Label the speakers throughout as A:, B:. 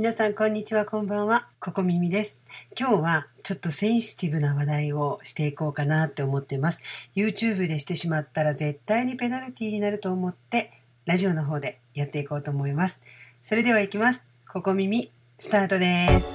A: 皆さんこんにちはこんばんは。ここ耳です。今日はちょっとセンシティブな話題をしていこうかなって思ってます。YouTube でしてしまったら絶対にペナルティーになると思ってラジオの方でやっていこうと思います。それでは行きます。ここ耳スタートです。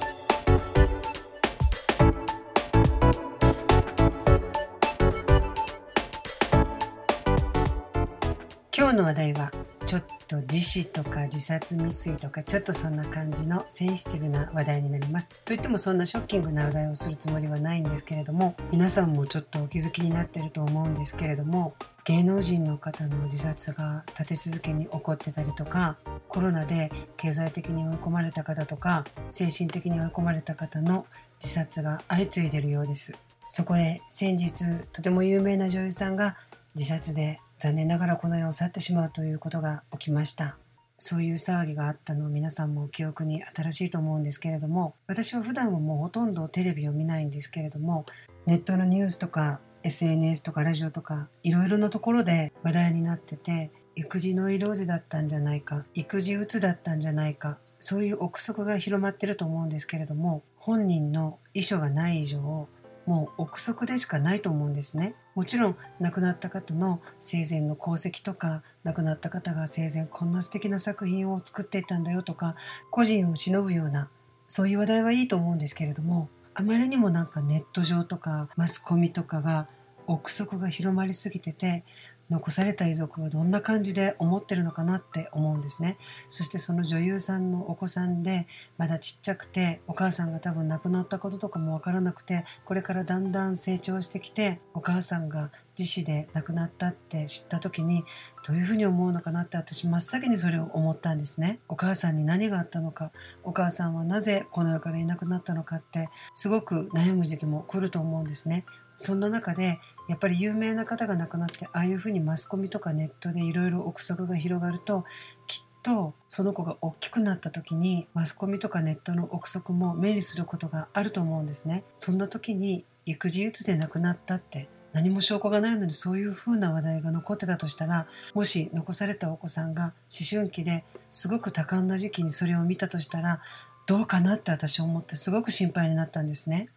A: 今日の話題はちょっと自死とか自殺未遂とかちょっとそんな感じのセンシティブな話題になります。といってもそんなショッキングな話題をするつもりはないんですけれども皆さんもちょっとお気づきになってると思うんですけれども芸能人の方の自殺が立て続けに起こってたりとかコロナで経済的に追い込まれた方とか精神的に追い込まれた方の自殺が相次いでるようです。そこで先日とても有名な女優さんが自殺で残念ながらこの世を去ってしまうということが起きました。そういう騒ぎがあったのを皆さんも記憶に新しいと思うんですけれども私は普段はもうほとんどテレビを見ないんですけれどもネットのニュースとか SNS とかラジオとかいろいろなところで話題になってて育児ノイローゼだったんじゃないか育児うつだったんじゃないかそういう憶測が広まってると思うんですけれども本人の遺書がない以上もう憶測でしかないと思うんですね。もちろん亡くなった方の生前の功績とか亡くなった方が生前こんな素敵な作品を作っていたんだよとか個人を偲ぶようなそういう話題はいいと思うんですけれどもあまりにもなんかネット上とかマスコミとかが憶測が広まりすぎてて残された遺族はどんな感じで思ってるのかなって思うんですね。そしてその女優さんのお子さんでまだちっちゃくてお母さんが多分亡くなったこととかもわからなくてこれからだんだん成長してきてお母さんが自死で亡くなったって知った時にどういうふうに思うのかなって私真っ先にそれを思ったんですね。お母さんに何があったのかお母さんはなぜこの世からいなくなったのかってすごく悩む時期も来ると思うんですね。そんな中でやっぱり有名な方が亡くなってああいうふうにマスコミとかネットでいろいろ憶測が広がるときっとその子が大きくなった時にマスコミとかネットの憶測も目にすることがあると思うんですね。そんな時に育児うつで亡くなったって何も証拠がないのにそういうふうな話題が残ってたとしたらもし残されたお子さんが思春期ですごく多感な時期にそれを見たとしたらどうかなって私思ってすごく心配になったんですね。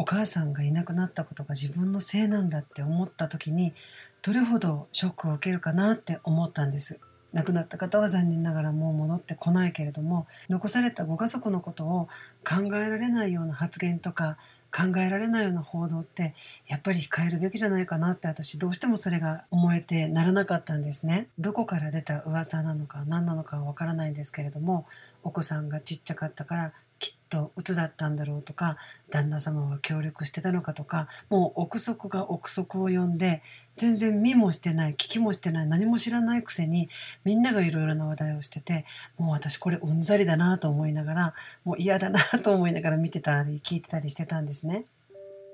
A: お母さんがいなくなったことが自分のせいなんだって思った時にどれほどショックを受けるかなって思ったんです。亡くなった方は残念ながらもう戻ってこないけれども残されたご家族のことを考えられないような発言とか考えられないような報道ってやっぱり控えるべきじゃないかなって私どうしてもそれが思えてならなかったんですね。どこから出た噂なのか何なのかはわからないんですけれどもお子さんがちっちゃかったからきっと鬱だったんだろうとか旦那様は協力してたのかとかもう憶測が憶測を呼んで全然見もしてない聞きもしてない何も知らないくせにみんながいろいろな話題をしててもう私これうんざりだなと思いながらもう嫌だなと思いながら見てたり聞いてたりしてたんですね。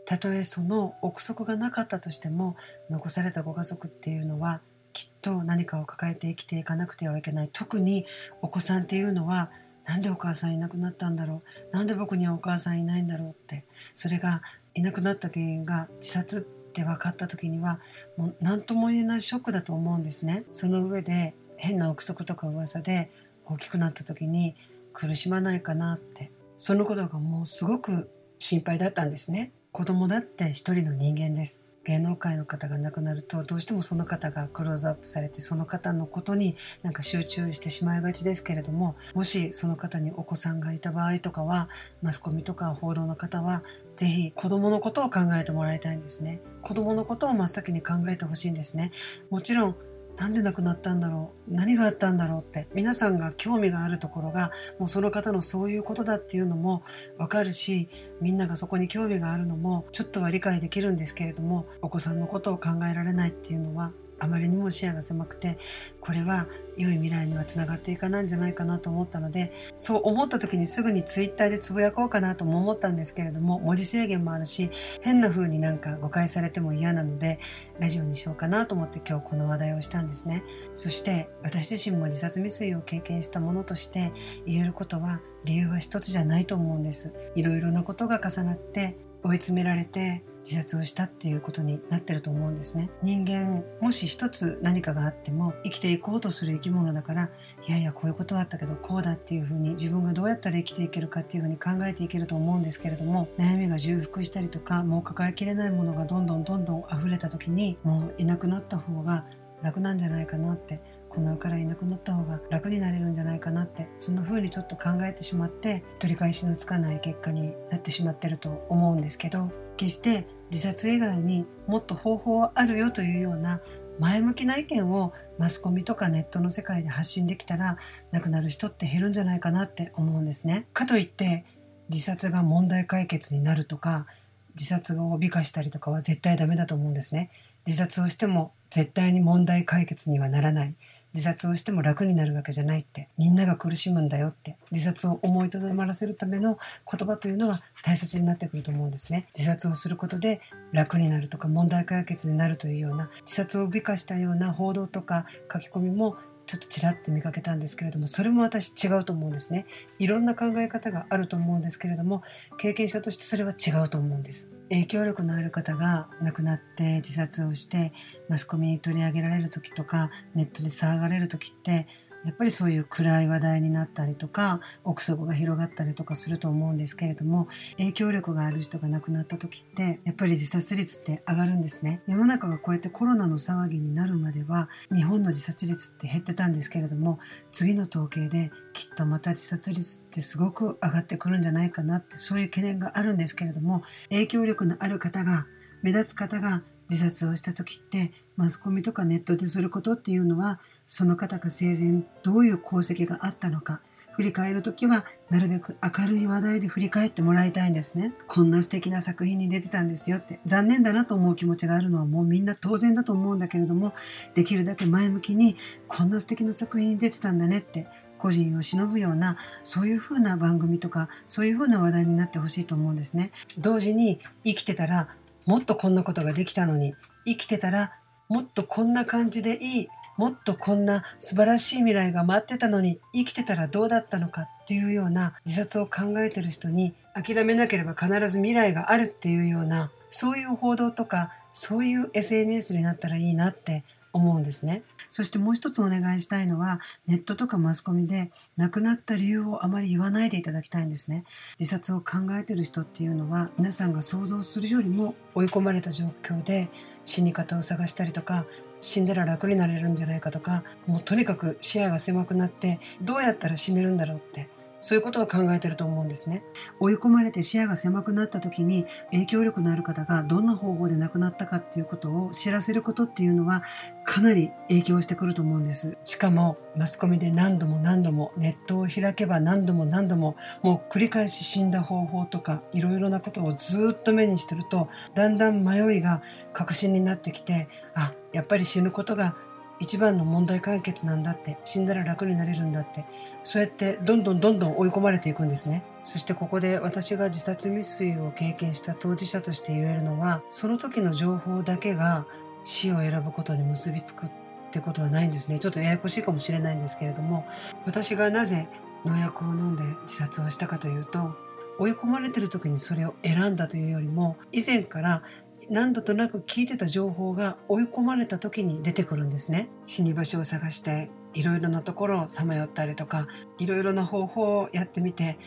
A: たとえその憶測がなかったとしても残されたご家族っていうのはきっと何かを抱えて生きていかなくてはいけない特にお子さんっていうのはなんでお母さんいなくなったんだろう。なんで僕にはお母さんいないんだろうって。それがいなくなった原因が自殺って分かった時にはもう何とも言えないショックだと思うんですね。その上で変な憶測とか噂で大きくなった時に苦しまないかなって。そのことがもうすごく心配だったんですね。子供だって一人の人間です。芸能界の方が亡くなるとどうしてもその方がクローズアップされてその方のことになんか集中してしまいがちですけれどももしその方にお子さんがいた場合とかはマスコミとか報道の方はぜひ子供のことを考えてもらいたいんですね。子供のことを真っ先に考えてほしいんですね。もちろんなんで亡くなったんだろう？何があったんだろうって皆さんが興味があるところがもうその方のそういうことだっていうのもわかるしみんながそこに興味があるのもちょっとは理解できるんですけれどもお子さんのことを考えられないっていうのはあまりにも視野が狭くてこれは良い未来にはつながっていかないんじゃないかなと思ったのでそう思った時にすぐにツイッターでつぶやこうかなとも思ったんですけれども文字制限もあるし変な風になんか誤解されても嫌なのでラジオにしようかなと思って今日この話題をしたんですね。そして私自身も自殺未遂を経験したものとして言えることは理由は一つじゃないと思うんです。いろいろなことが重なって追い詰められて自殺をしたっていうことになってると思うんですね。人間もし一つ何かがあっても生きていこうとする生き物だからいやいやこういうことがあったけどこうだっていうふうに自分がどうやったら生きていけるかっていうふうに考えていけると思うんですけれども悩みが重複したりとかもう抱えきれないものがどんどんどんどん溢れた時にもういなくなった方が楽なんじゃないかなってこの世からいなくなった方が楽になれるんじゃないかなってそんな風にちょっと考えてしまって取り返しのつかない結果になってしまってると思うんですけど決して自殺以外にもっと方法はあるよというような前向きな意見をマスコミとかネットの世界で発信できたら亡くなる人って減るんじゃないかなって思うんですね。かといって自殺が問題解決になるとか自殺を美化したりとかは絶対ダメだと思うんですね。自殺をしても絶対に問題解決にはならない。自殺をしても楽になるわけじゃないって。みんなが苦しむんだよって。自殺を思いとどまらせるための言葉というのが大切になってくると思うんですね。自殺をすることで楽になるとか問題解決になるというような自殺を美化したような報道とか書き込みもちょっとちらって見かけたんですけれどもそれも私違うと思うんですね。いろんな考え方があると思うんですけれども経験者としてそれは違うと思うんです。影響力のある方が亡くなって自殺をしてマスコミに取り上げられる時とかネットで騒がれる時ってやっぱりそういう暗い話題になったりとか憶測が広がったりとかすると思うんですけれども影響力がある人が亡くなった時ってやっぱり自殺率って上がるんですね。世の中がこうやってコロナの騒ぎになるまでは日本の自殺率って減ってたんですけれども次の統計できっとまた自殺率ってすごく上がってくるんじゃないかなってそういう懸念があるんですけれども影響力のある方が目立つ方が自殺をした時ってマスコミとかネットですることっていうのはその方が生前どういう功績があったのか振り返る時はなるべく明るい話題で振り返ってもらいたいんですね。こんな素敵な作品に出てたんですよって。残念だなと思う気持ちがあるのはもうみんな当然だと思うんだけれども、できるだけ前向きにこんな素敵な作品に出てたんだねって個人を忍ぶようなそういう風な番組とかそういう風な話題になってほしいと思うんですね。同時に生きてたらもっとこんなことができたのに生きてたらもっとこんな感じでいいもっとこんな素晴らしい未来が待ってたのに生きてたらどうだったのかっていうような自殺を考えてる人に諦めなければ必ず未来があるっていうようなそういう報道とかそういう SNS になったらいいなって思うんですね。そしてもう一つお願いしたいのはネットとかマスコミで亡くなった理由をあまり言わないでいただきたいんですね。自殺を考えてる人っていうのは皆さんが想像するよりも追い込まれた状況で死に方を探したりとか死んだら楽になれるんじゃないかとかもうとにかく視野が狭くなってどうやったら死ねるんだろうってそういうことを考えてると思うんですね。追い込まれて視野が狭くなった時に影響力のある方がどんな方法で亡くなったかっていうことを知らせることっていうのはかなり影響してくると思うんです。しかもマスコミで何度も何度もネットを開けば何度も何度ももう繰り返し死んだ方法とかいろいろなことをずっと目にしてるとだんだん迷いが確信になってきてあやっぱり死ぬことが一番の問題解決なんだって死んだら楽になれるんだってそうやってどんどんどんどん追い込まれていくんですね。そしてここで私が自殺未遂を経験した当事者として言えるのはその時の情報だけが死を選ぶことに結びつくってことはないんですね。ちょっとややこしいかもしれないんですけれども私がなぜ農薬を飲んで自殺をしたかというと追い込まれてる時にそれを選んだというよりも以前から何度となく聞いてた情報が追い込まれた時に出てくるんですね。死に場所を探していろいろなところをさまよったりとかいろいろな方法をやってみて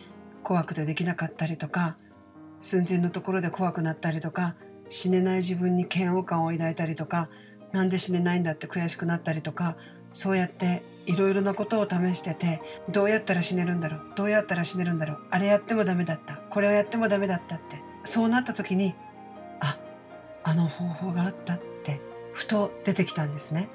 A: 怖くてできなかったりとか寸前のところで怖くなったりとか死ねない自分に嫌悪感を抱いたりとかなんで死ねないんだって悔しくなったりとかそうやっていろいろなことを試しててどうやったら死ねるんだろうどうやったら死ねるんだろうあれやってもダメだったこれをやってもダメだったってそうなった時にあの方法があったってふと出てきたんですね。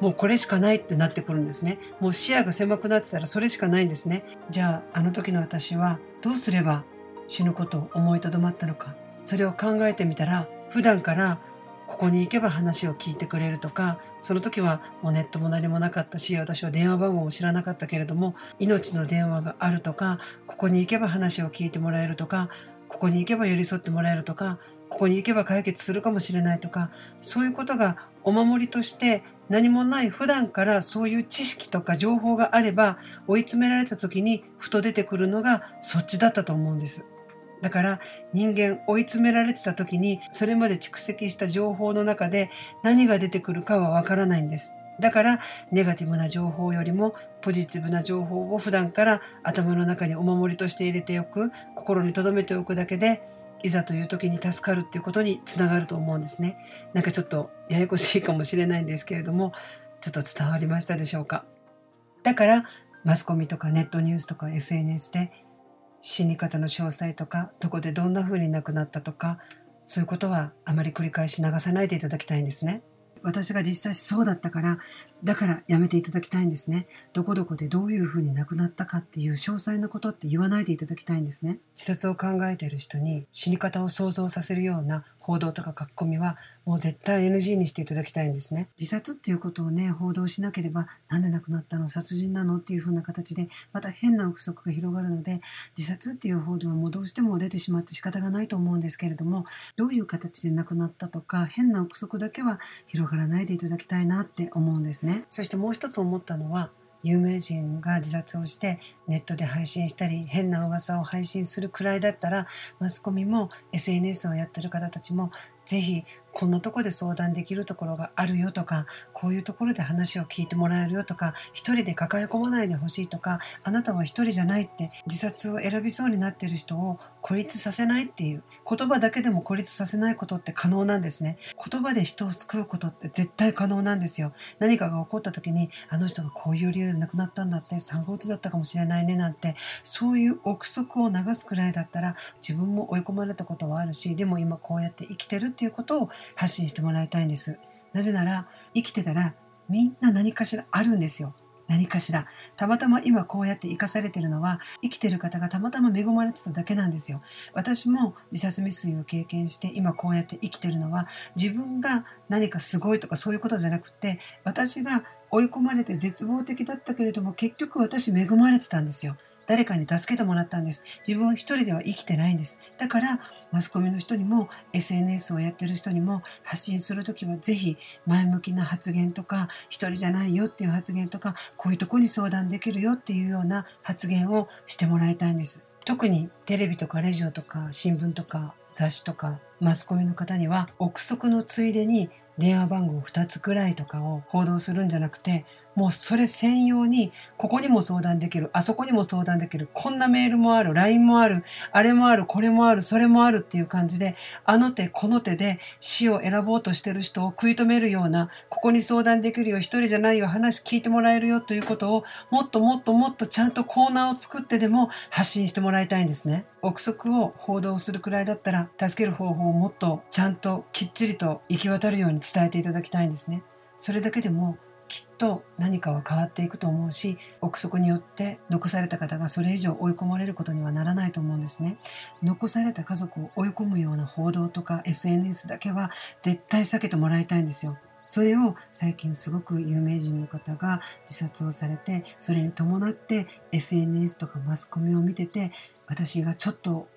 A: もうこれしかないってなってくるんですね。もう視野が狭くなってたらそれしかないんですね。じゃああの時の私はどうすれば死ぬことを思いとどまったのか。それを考えてみたら普段からここに行けば話を聞いてくれるとかその時はもうネットも何もなかったし私は電話番号も知らなかったけれども命の電話があるとかここに行けば話を聞いてもらえるとかここに行けば寄り添ってもらえるとかここに行けば解決するかもしれないとかそういうことがお守りとして何もない普段からそういう知識とか情報があれば追い詰められた時にふと出てくるのがそっちだったと思うんです。だから人間追い詰められてた時にそれまで蓄積した情報の中で何が出てくるかはわからないんです。だからネガティブな情報よりもポジティブな情報を普段から頭の中にお守りとして入れておく心に留めておくだけでいざという時に助かるっていうことにつながると思うんですね。なんかちょっとややこしいかもしれないんですけれどもちょっと伝わりましたでしょうか。だからマスコミとかネットニュースとか SNS で死に方の詳細とかどこでどんな風に亡くなったとかそういうことはあまり繰り返し流さないでいただきたいんですね。私が実際そうだったから、だからやめていただきたいんですね。どこどこでどういうふうに亡くなったかっていう詳細なことって言わないでいただきたいんですね。自殺を考えている人に死に方を想像させるような報道とか書き込みはもう絶対 NG にしていただきたいんですね。自殺っていうことをね、報道しなければなんで亡くなったの？殺人なの？っていうふうな形でまた変な憶測が広がるので自殺っていう報道はもうどうしても出てしまって仕方がないと思うんですけれどもどういう形で亡くなったとか変な憶測だけは広がらないでいただきたいなって思うんですね。そしてもう一つ思ったのは有名人が自殺をしてネットで配信したり変な噂を配信するくらいだったらマスコミも SNS をやってる方たちもぜひこんなとこで相談できるところがあるよとかこういうところで話を聞いてもらえるよとか一人で抱え込まないでほしいとかあなたは一人じゃないって自殺を選びそうになってる人を孤立させないっていう言葉だけでも孤立させないことって可能なんですね。言葉で人を救うことって絶対可能なんですよ。何かが起こった時にあの人がこういう理由で亡くなったんだって産後うつだったかもしれないねなんてそういう憶測を流すくらいだったら自分も追い込まれたことはあるしでも今こうやって生きてるっていうことを発信してもらいたいんです。なぜなら生きてたらみんな何かしらあるんですよ。何かしら。たまたま今こうやって生かされてるのは生きてる方がたまたま恵まれてただけなんですよ。私も自殺未遂を経験して今こうやって生きてるのは自分が何かすごいとかそういうことじゃなくて私が追い込まれて絶望的だったけれども結局私恵まれてたんですよ。誰かに助けてもらったんです。自分一人では生きてないんです。だから、マスコミの人にも、SNS をやってる人にも、発信するときはぜひ、前向きな発言とか、一人じゃないよっていう発言とか、こういうとこに相談できるよっていうような発言をしてもらいたいんです。特にテレビとかレジオとか新聞とか雑誌とかマスコミの方には憶測のついでに電話番号2つくらいとかを報道するんじゃなくてもうそれ専用にここにも相談できるあそこにも相談できるこんなメールもある LINE もあるあれもあるこれもあるそれもあるっていう感じであの手この手で死を選ぼうとしてる人を食い止めるようなここに相談できるよ一人じゃないよ話聞いてもらえるよということをもっともっともっとちゃんとコーナーを作ってでも発信してもらいたいんですね。憶測を報道するくらいだったら助ける方法をもっとちゃんときっちりと行き渡るように伝えていただきたいんですね。それだけでもきっと何かは変わっていくと思うし憶測によって残された方がそれ以上追い込まれることにはならないと思うんですね残された家族を追い込むような報道とか SNS だけは絶対避けてもらいたいんですよそれを最近すごく有名人の方が自殺をされてそれに伴って SNS とかマスコミを見てて私がちょっと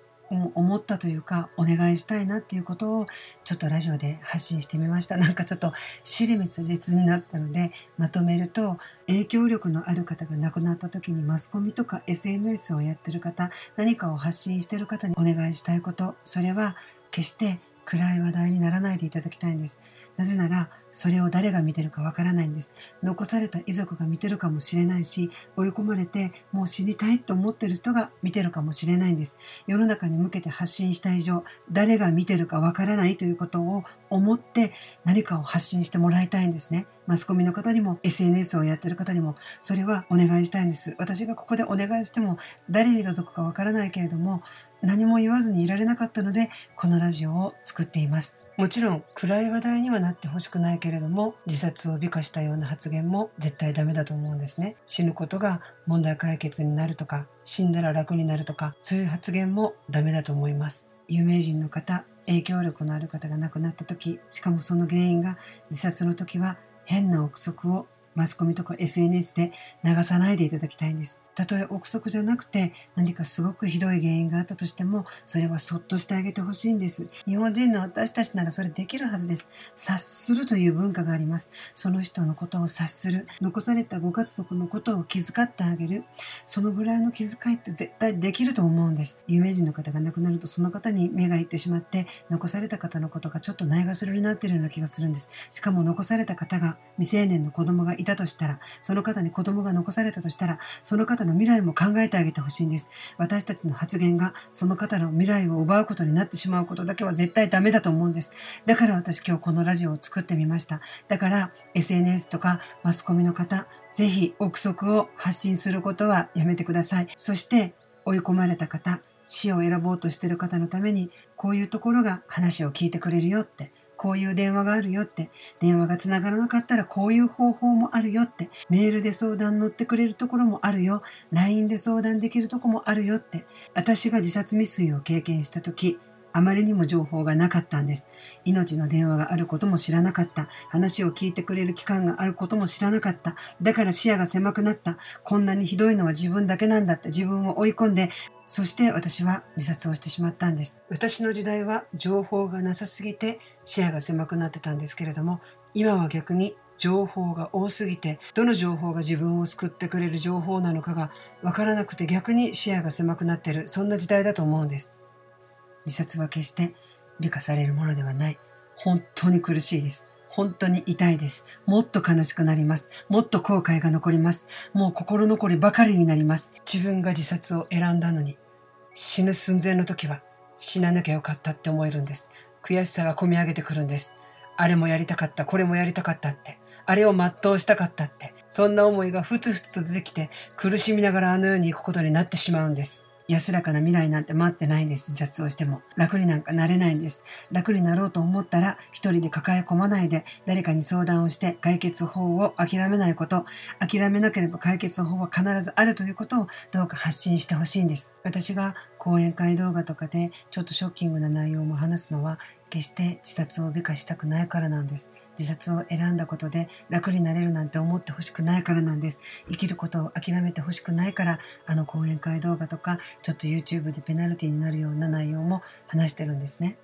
A: 思ったというかお願いしたいなっていうことをちょっとラジオで発信してみました。なんかちょっと尻滅裂になったのでまとめると影響力のある方が亡くなった時にマスコミとか SNS をやってる方何かを発信してる方にお願いしたいことそれは決して暗い話題にならないでいただきたいんです。なぜならそれを誰が見てるかわからないんです。残された遺族が見てるかもしれないし、追い込まれてもう死にたいと思ってる人が見てるかもしれないんです。世の中に向けて発信した以上、誰が見てるかわからないということを思って何かを発信してもらいたいんですね。マスコミの方にも SNS をやってる方にもそれはお願いしたいんです。私がここでお願いしても誰に届くかわからないけれども何も言わずにいられなかったのでこのラジオを作っています。もちろん暗い話題にはなってほしくないけれども自殺を美化したような発言も絶対ダメだと思うんですね。死ぬことが問題解決になるとか死んだら楽になるとかそういう発言もダメだと思います。有名人の方影響力のある方が亡くなった時しかもその原因が自殺の時は変な憶測をマスコミとか SNS で流さないでいただきたいんです。たとえ憶測じゃなくて何かすごくひどい原因があったとしてもそれはそっとしてあげてほしいんです。日本人の私たちならそれできるはずです。察するという文化があります。その人のことを察する。残されたご家族のことを気遣ってあげる。そのぐらいの気遣いって絶対できると思うんです。有名人の方が亡くなるとその方に目がいってしまって残された方のことがちょっとないがしろになっているような気がするんです。しかも残された方が未成年の子供がいたとしたらその方に子供が残されたとしたらその方の未来も考えてあげてほしいんです。私たちの発言がその方の未来を奪うことになってしまうことだけは絶対ダメだと思うんです。だから私今日このラジオを作ってみました。だから SNS とかマスコミの方ぜひ憶測を発信することはやめてください。そして追い込まれた方死を選ぼうとしてる方のためにこういうところが話を聞いてくれるよってこういう電話があるよって、電話がつながらなかったらこういう方法もあるよって、メールで相談乗ってくれるところもあるよ、LINE で相談できるとこもあるよって、私が自殺未遂を経験した時、あまりにも情報がなかったんです。命の電話があることも知らなかった。話を聞いてくれる機関があることも知らなかった。だから視野が狭くなった。こんなにひどいのは自分だけなんだって自分を追い込んで、そして私は自殺をしてしまったんです。私の時代は情報がなさすぎて視野が狭くなってたんですけれども、今は逆に情報が多すぎて、どの情報が自分を救ってくれる情報なのかがわからなくて逆に視野が狭くなってる、そんな時代だと思うんです。自殺は決して美化されるものではない。本当に苦しいです。本当に痛いです。もっと悲しくなります。もっと後悔が残ります。もう心残りばかりになります。自分が自殺を選んだのに、死ぬ寸前の時は死ななきゃよかったって思えるんです。悔しさが込み上げてくるんです。あれもやりたかった、これもやりたかったって。あれを全うしたかったって。そんな思いがふつふつと出てきて苦しみながらあの世に行くことになってしまうんです。安らかな未来なんて待ってないんです。自殺をしても。楽になんかなれないんです。楽になろうと思ったら、一人で抱え込まないで、誰かに相談をして解決法を諦めないこと、諦めなければ解決法は必ずあるということをどうか発信してほしいんです。私が講演会動画とかでちょっとショッキングな内容も話すのは、決して自殺を美化したくないからなんです。自殺を選んだことで楽になれるなんて思ってほしくないからなんです。生きることを諦めてほしくないから、あの講演会動画とか、ちょっと YouTube でペナルティになるような内容も話してるんですね。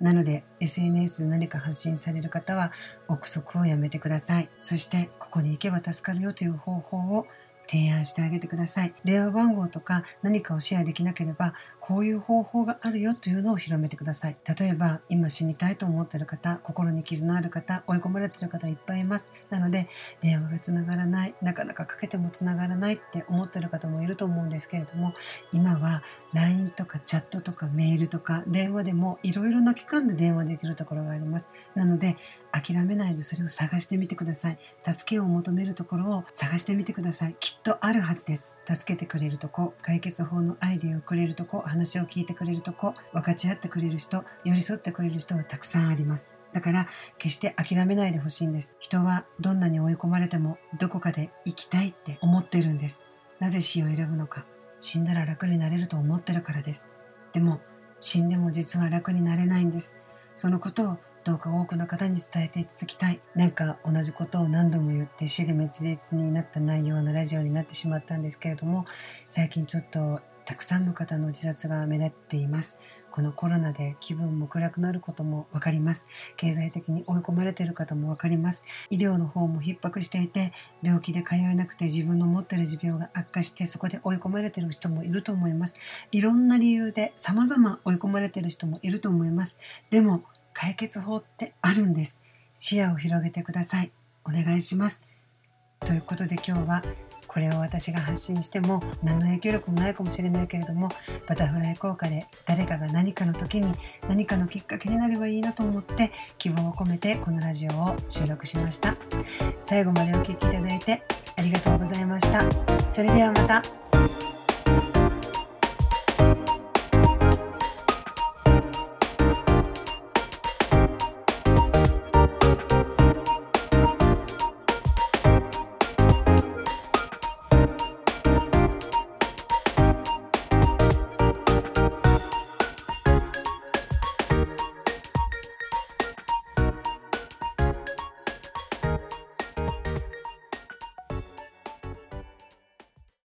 A: なので SNS で何か発信される方は憶測をやめてください。そしてここに行けば助かるよという方法を提案してあげてください。電話番号とか何かをシェアできなければ、こういう方法があるよというのを広めてください。例えば、今死にたいと思ってる方、心に傷のある方、追い込まれてる方いっぱいいます。なので、電話がつながらない、なかなかかけてもつながらないって思ってる方もいると思うんですけれども、今は LINE とかチャットとかメールとか電話でもいろいろな期間で電話できるところがあります。なので、諦めないでそれを探してみてください。助けを求めるところを探してみてください。きっとあるはずです。助けてくれるとこ、解決法のアイデアをくれるとこ、話を聞いてくれるとこ、分かち合ってくれる人、寄り添ってくれる人はたくさんあります。だから決して諦めないでほしいんです。人はどんなに追い込まれてもどこかで生きたいって思ってるんです。なぜ死を選ぶのか。死んだら楽になれると思ってるからです。でも死んでも実は楽になれないんです。そのことをどうか多くの方に伝えていただきたい。なんか同じことを何度も言って死で滅裂になった内容のラジオになってしまったんですけれども、最近ちょっとたくさんの方の自殺が目立っています。このコロナで気分も暗くなることもわかります。経済的に追い込まれている方もわかります。医療の方も逼迫していて、病気で通えなくて自分の持っている持病が悪化してそこで追い込まれている人もいると思います。いろんな理由で様々追い込まれている人もいると思います。でも解決法ってあるんです。視野を広げてください。お願いします。ということで今日はこれを私が発信しても何の影響力もないかもしれないけれどもバタフライ効果で誰かが何かの時に何かのきっかけになればいいなと思って希望を込めてこのラジオを収録しました最後までお聴きいただいてありがとうございましたそれではまた